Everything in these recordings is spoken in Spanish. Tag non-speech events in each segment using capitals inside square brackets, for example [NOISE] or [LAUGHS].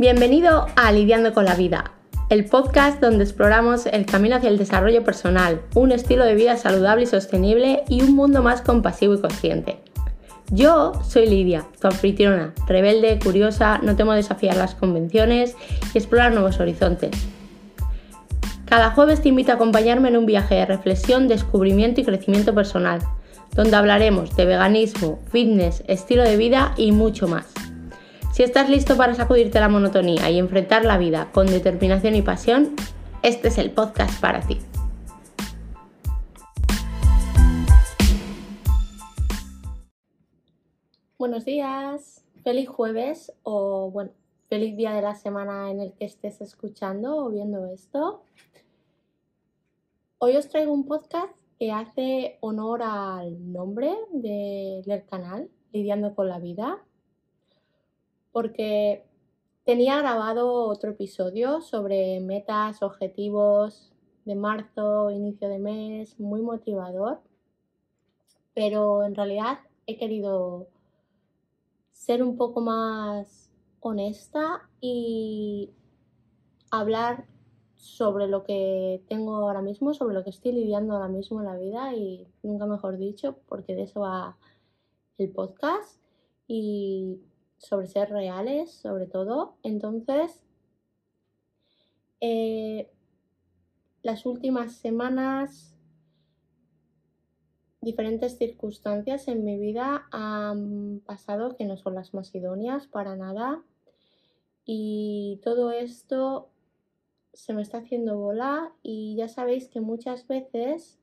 Bienvenido a Lidiando con la Vida, el podcast donde exploramos el camino hacia el desarrollo personal, un estilo de vida saludable y sostenible y un mundo más compasivo y consciente. Yo soy Lidia, tu anfitriona, rebelde, curiosa, no temo desafiar las convenciones y explorar nuevos horizontes. Cada jueves te invito a acompañarme en un viaje de reflexión, descubrimiento y crecimiento personal, donde hablaremos de veganismo, fitness, estilo de vida y mucho más. Si estás listo para sacudirte la monotonía y enfrentar la vida con determinación y pasión, este es el podcast para ti. Buenos días, feliz jueves o bueno, feliz día de la semana en el que estés escuchando o viendo esto. Hoy os traigo un podcast que hace honor al nombre del canal, Lidiando con la Vida porque tenía grabado otro episodio sobre metas, objetivos de marzo, inicio de mes, muy motivador, pero en realidad he querido ser un poco más honesta y hablar sobre lo que tengo ahora mismo, sobre lo que estoy lidiando ahora mismo en la vida y nunca mejor dicho, porque de eso va el podcast. Y sobre ser reales, sobre todo. Entonces, eh, las últimas semanas, diferentes circunstancias en mi vida han pasado que no son las más idóneas para nada. Y todo esto se me está haciendo bola y ya sabéis que muchas veces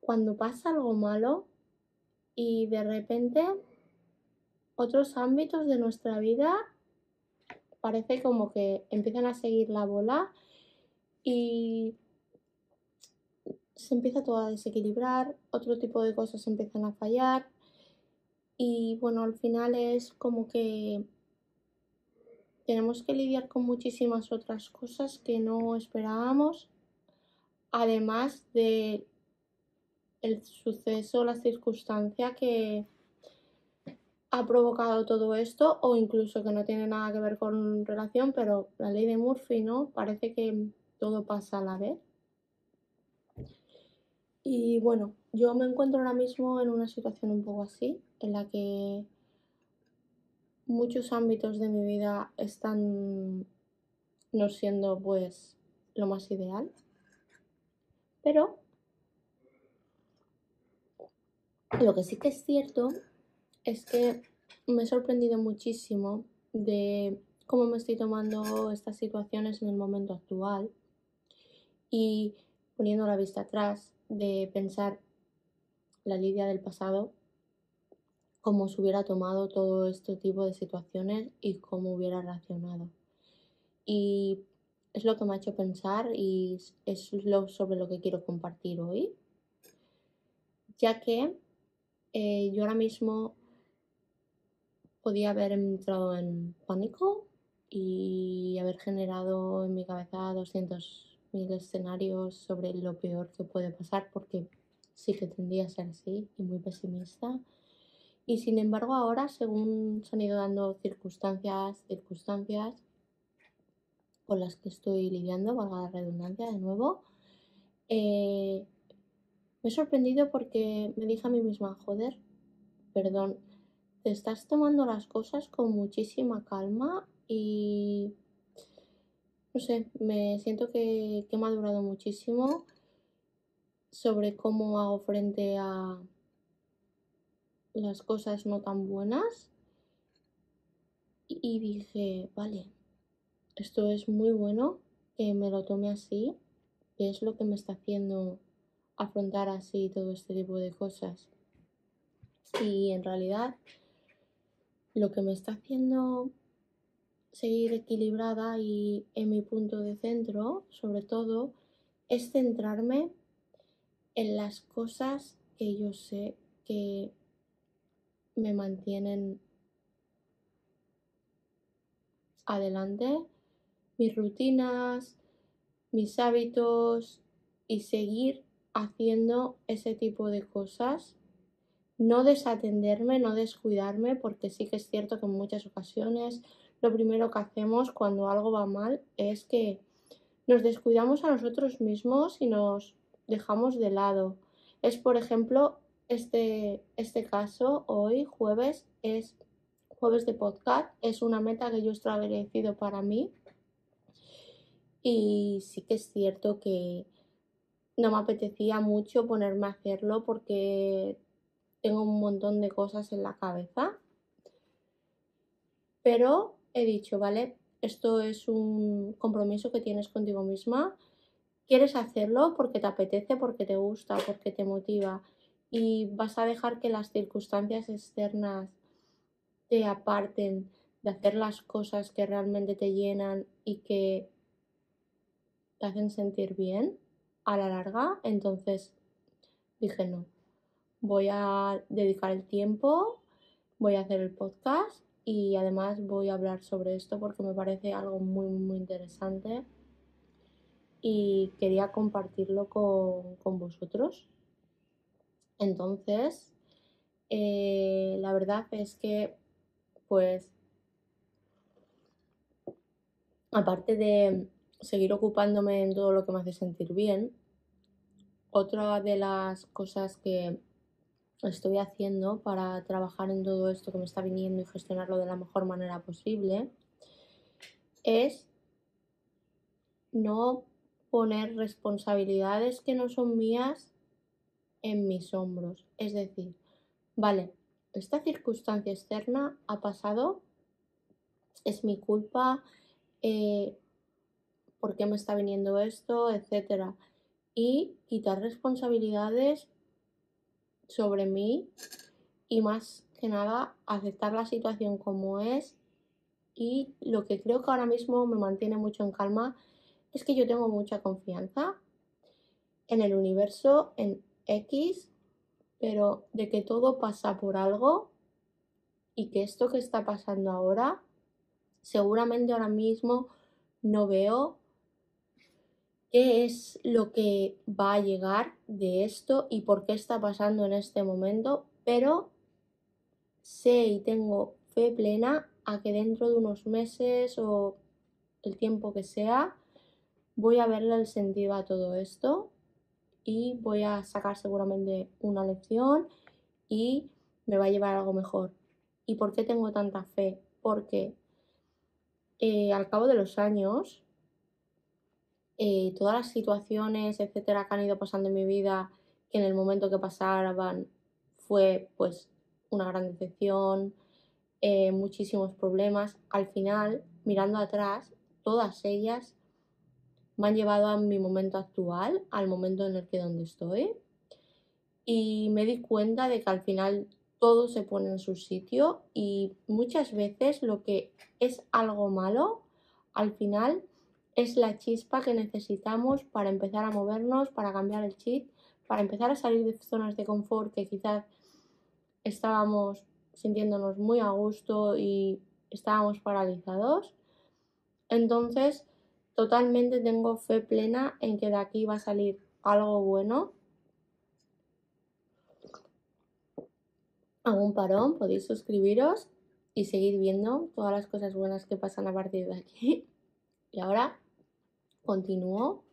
cuando pasa algo malo y de repente otros ámbitos de nuestra vida parece como que empiezan a seguir la bola y se empieza todo a desequilibrar, otro tipo de cosas empiezan a fallar y bueno, al final es como que tenemos que lidiar con muchísimas otras cosas que no esperábamos, además de el suceso, la circunstancia que ha provocado todo esto o incluso que no tiene nada que ver con relación, pero la ley de Murphy, ¿no? Parece que todo pasa a la vez. Y bueno, yo me encuentro ahora mismo en una situación un poco así, en la que muchos ámbitos de mi vida están no siendo pues lo más ideal. Pero lo que sí que es cierto es que me he sorprendido muchísimo de cómo me estoy tomando estas situaciones en el momento actual y poniendo la vista atrás de pensar la Lidia del pasado, cómo se hubiera tomado todo este tipo de situaciones y cómo hubiera reaccionado. Y es lo que me ha hecho pensar y es lo sobre lo que quiero compartir hoy, ya que eh, yo ahora mismo podía haber entrado en pánico y haber generado en mi cabeza 200.000 escenarios sobre lo peor que puede pasar porque sí que tendría a ser así y muy pesimista. Y sin embargo ahora, según se han ido dando circunstancias, circunstancias con las que estoy lidiando, valga la redundancia de nuevo, eh, me he sorprendido porque me dije a mí misma, joder, perdón, te estás tomando las cosas con muchísima calma y no sé, me siento que, que he madurado muchísimo sobre cómo hago frente a las cosas no tan buenas y dije, vale, esto es muy bueno que me lo tome así, que es lo que me está haciendo afrontar así todo este tipo de cosas. Y en realidad lo que me está haciendo seguir equilibrada y en mi punto de centro, sobre todo, es centrarme en las cosas que yo sé que me mantienen adelante, mis rutinas, mis hábitos y seguir haciendo ese tipo de cosas no desatenderme, no descuidarme, porque sí que es cierto que en muchas ocasiones lo primero que hacemos cuando algo va mal es que nos descuidamos a nosotros mismos y nos dejamos de lado. Es, por ejemplo, este, este caso hoy, jueves, es jueves de podcast, es una meta que yo he establecido para mí. Y sí que es cierto que no me apetecía mucho ponerme a hacerlo porque tengo un montón de cosas en la cabeza. Pero he dicho, vale, esto es un compromiso que tienes contigo misma. Quieres hacerlo porque te apetece, porque te gusta, porque te motiva y vas a dejar que las circunstancias externas te aparten de hacer las cosas que realmente te llenan y que te hacen sentir bien a la larga. Entonces dije no, voy a dedicar el tiempo, voy a hacer el podcast y además voy a hablar sobre esto porque me parece algo muy, muy interesante y quería compartirlo con, con vosotros. Entonces, eh, la verdad es que, pues, aparte de seguir ocupándome en todo lo que me hace sentir bien, otra de las cosas que estoy haciendo para trabajar en todo esto que me está viniendo y gestionarlo de la mejor manera posible es no poner responsabilidades que no son mías en mis hombros. Es decir, vale, esta circunstancia externa ha pasado, es mi culpa, eh, por qué me está viniendo esto, etcétera. Y quitar responsabilidades sobre mí y más que nada aceptar la situación como es. Y lo que creo que ahora mismo me mantiene mucho en calma es que yo tengo mucha confianza en el universo, en X, pero de que todo pasa por algo y que esto que está pasando ahora, seguramente ahora mismo no veo qué es lo que va a llegar de esto y por qué está pasando en este momento, pero sé y tengo fe plena a que dentro de unos meses o el tiempo que sea, voy a verle el sentido a todo esto y voy a sacar seguramente una lección y me va a llevar algo mejor. ¿Y por qué tengo tanta fe? Porque eh, al cabo de los años eh, todas las situaciones, etcétera, que han ido pasando en mi vida, que en el momento que pasaban fue pues una gran decepción, eh, muchísimos problemas. Al final, mirando atrás, todas ellas me han llevado a mi momento actual, al momento en el que donde estoy. Y me di cuenta de que al final todo se pone en su sitio y muchas veces lo que es algo malo, al final es la chispa que necesitamos para empezar a movernos, para cambiar el chip, para empezar a salir de zonas de confort que quizás estábamos sintiéndonos muy a gusto y estábamos paralizados. Entonces, totalmente tengo fe plena en que de aquí va a salir algo bueno. Hago un parón, podéis suscribiros y seguir viendo todas las cosas buenas que pasan a partir de aquí. [LAUGHS] Y ahora continúo.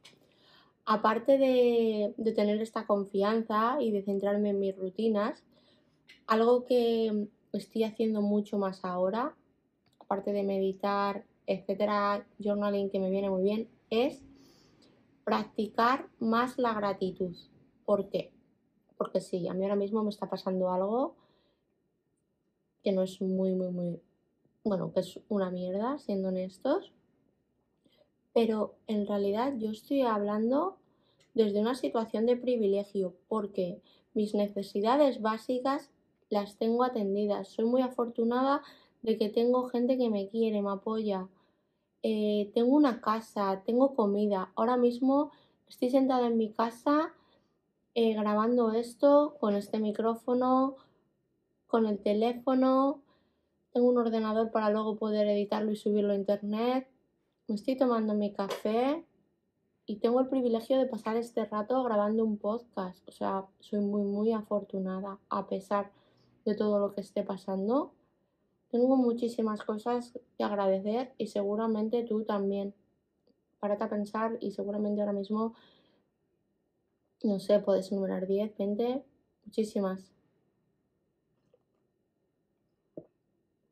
Aparte de, tener esta confianza y de centrarme en mis rutinas, algo que estoy haciendo mucho más ahora, aparte de meditar, etcétera, journaling que me viene muy bien, es practicar más la gratitud. ¿Por qué? Porque sí, a mí ahora mismo me está pasando algo que no es muy, muy, muy, bueno, que es una mierda, siendo honestos pero en realidad yo estoy hablando desde una situación de privilegio porque mis necesidades básicas las tengo atendidas. Soy muy afortunada de que tengo gente que me quiere, me apoya. Eh, tengo una casa, tengo comida. Ahora mismo estoy sentada en mi casa eh, grabando esto con este micrófono, con el teléfono. Tengo un ordenador para luego poder editarlo y subirlo a internet me estoy tomando mi café y tengo el privilegio de pasar este rato grabando un podcast. O sea, soy muy, muy afortunada a pesar de todo lo que esté pasando. Tengo muchísimas cosas que agradecer y seguramente tú también. Párate a pensar y seguramente ahora mismo, no sé, puedes enumerar 10, 20, muchísimas.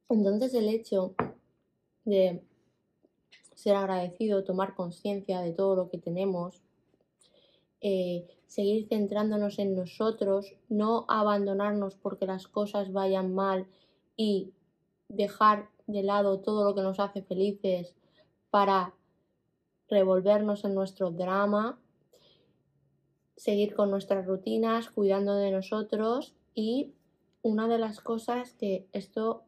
Entonces el hecho de ser agradecido, tomar conciencia de todo lo que tenemos, eh, seguir centrándonos en nosotros, no abandonarnos porque las cosas vayan mal y dejar de lado todo lo que nos hace felices para revolvernos en nuestro drama, seguir con nuestras rutinas, cuidando de nosotros y una de las cosas que esto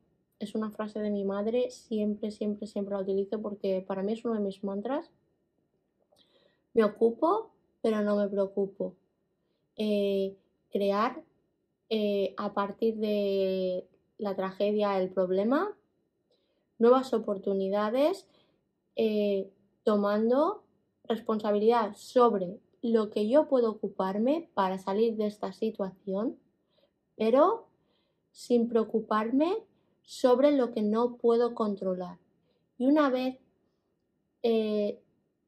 es una frase de mi madre, siempre, siempre, siempre la utilizo porque para mí es uno de mis mantras. Me ocupo, pero no me preocupo. Eh, crear eh, a partir de la tragedia, el problema, nuevas oportunidades, eh, tomando responsabilidad sobre lo que yo puedo ocuparme para salir de esta situación, pero sin preocuparme sobre lo que no puedo controlar. Y una vez eh,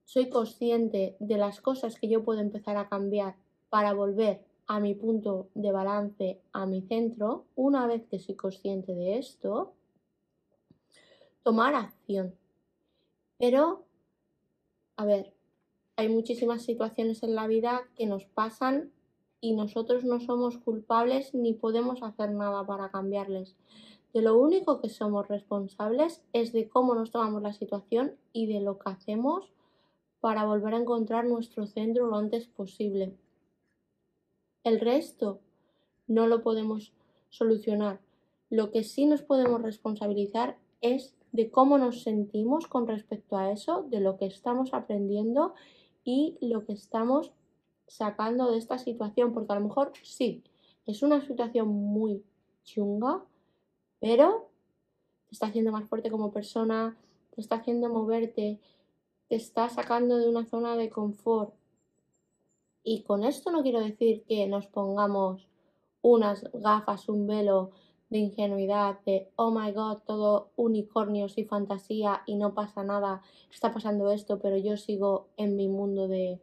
soy consciente de las cosas que yo puedo empezar a cambiar para volver a mi punto de balance, a mi centro, una vez que soy consciente de esto, tomar acción. Pero, a ver, hay muchísimas situaciones en la vida que nos pasan y nosotros no somos culpables ni podemos hacer nada para cambiarles. De lo único que somos responsables es de cómo nos tomamos la situación y de lo que hacemos para volver a encontrar nuestro centro lo antes posible. El resto no lo podemos solucionar. Lo que sí nos podemos responsabilizar es de cómo nos sentimos con respecto a eso, de lo que estamos aprendiendo y lo que estamos sacando de esta situación, porque a lo mejor sí, es una situación muy chunga, pero te está haciendo más fuerte como persona, te está haciendo moverte, te está sacando de una zona de confort. Y con esto no quiero decir que nos pongamos unas gafas, un velo de ingenuidad, de oh my god, todo unicornios y fantasía y no pasa nada, está pasando esto, pero yo sigo en mi mundo de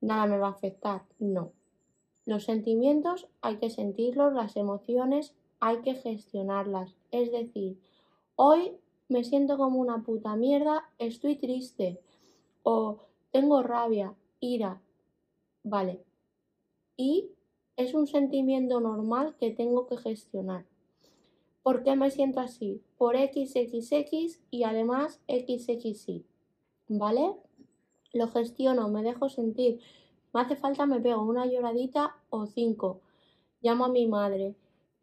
nada me va a afectar. No. Los sentimientos hay que sentirlos, las emociones hay que gestionarlas. Es decir, hoy me siento como una puta mierda, estoy triste o tengo rabia, ira. Vale. Y es un sentimiento normal que tengo que gestionar. ¿Por qué me siento así? Por XXX y además XXY. ¿Vale? Lo gestiono, me dejo sentir. Me hace falta, me pego una lloradita o cinco. Llamo a mi madre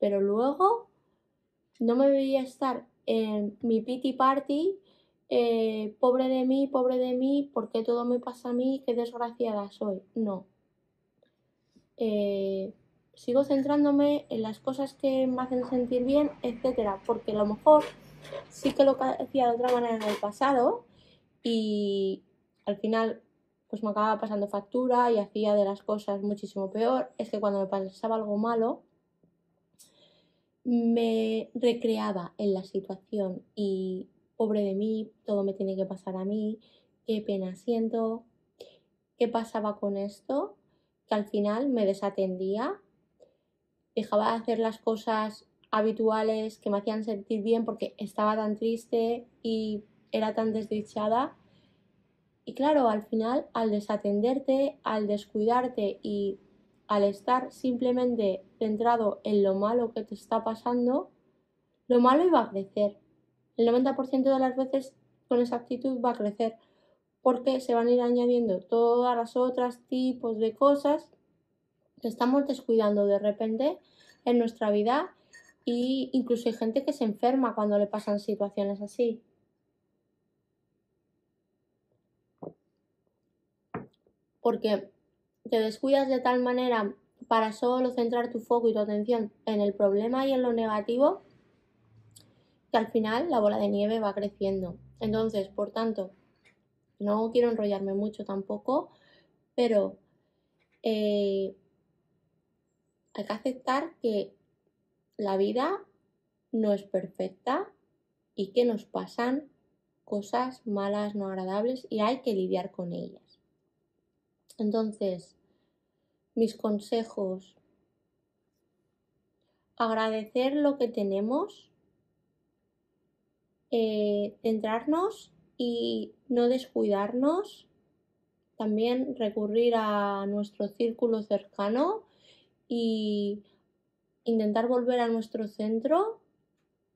pero luego no me veía estar en mi pity party, eh, pobre de mí, pobre de mí, porque todo me pasa a mí, qué desgraciada soy. No. Eh, sigo centrándome en las cosas que me hacen sentir bien, etcétera, porque a lo mejor sí que lo hacía de otra manera en el pasado y al final pues me acababa pasando factura y hacía de las cosas muchísimo peor. Es que cuando me pasaba algo malo, me recreaba en la situación y pobre de mí, todo me tiene que pasar a mí, qué pena siento, qué pasaba con esto, que al final me desatendía, dejaba de hacer las cosas habituales que me hacían sentir bien porque estaba tan triste y era tan desdichada. Y claro, al final, al desatenderte, al descuidarte y al estar simplemente centrado en lo malo que te está pasando, lo malo iba a crecer. El 90% de las veces con esa actitud va a crecer porque se van a ir añadiendo todas las otras tipos de cosas que estamos descuidando de repente en nuestra vida y incluso hay gente que se enferma cuando le pasan situaciones así. Porque te descuidas de tal manera para solo centrar tu foco y tu atención en el problema y en lo negativo, que al final la bola de nieve va creciendo. Entonces, por tanto, no quiero enrollarme mucho tampoco, pero eh, hay que aceptar que la vida no es perfecta y que nos pasan cosas malas, no agradables y hay que lidiar con ellas. Entonces, mis consejos, agradecer lo que tenemos, eh, centrarnos y no descuidarnos, también recurrir a nuestro círculo cercano y intentar volver a nuestro centro,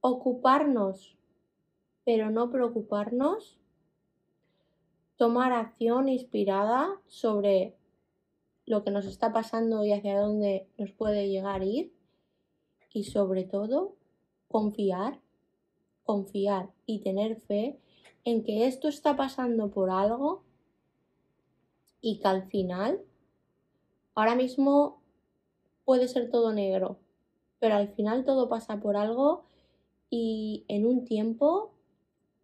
ocuparnos, pero no preocuparnos, tomar acción inspirada sobre lo que nos está pasando y hacia dónde nos puede llegar a ir y sobre todo confiar, confiar y tener fe en que esto está pasando por algo y que al final, ahora mismo puede ser todo negro, pero al final todo pasa por algo y en un tiempo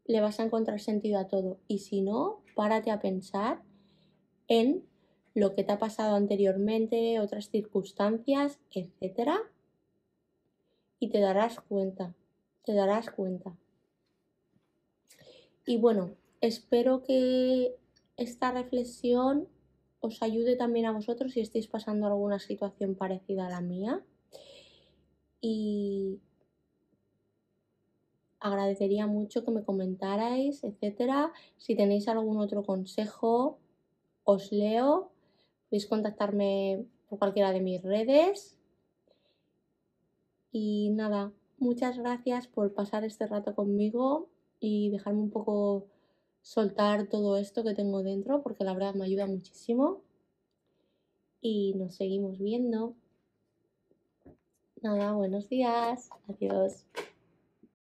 le vas a encontrar sentido a todo. Y si no, párate a pensar en lo que te ha pasado anteriormente, otras circunstancias, etcétera, y te darás cuenta, te darás cuenta. Y bueno, espero que esta reflexión os ayude también a vosotros si estáis pasando alguna situación parecida a la mía. Y agradecería mucho que me comentarais, etcétera. Si tenéis algún otro consejo, os leo. Podéis contactarme por cualquiera de mis redes. Y nada, muchas gracias por pasar este rato conmigo y dejarme un poco soltar todo esto que tengo dentro, porque la verdad me ayuda muchísimo. Y nos seguimos viendo. Nada, buenos días. Adiós.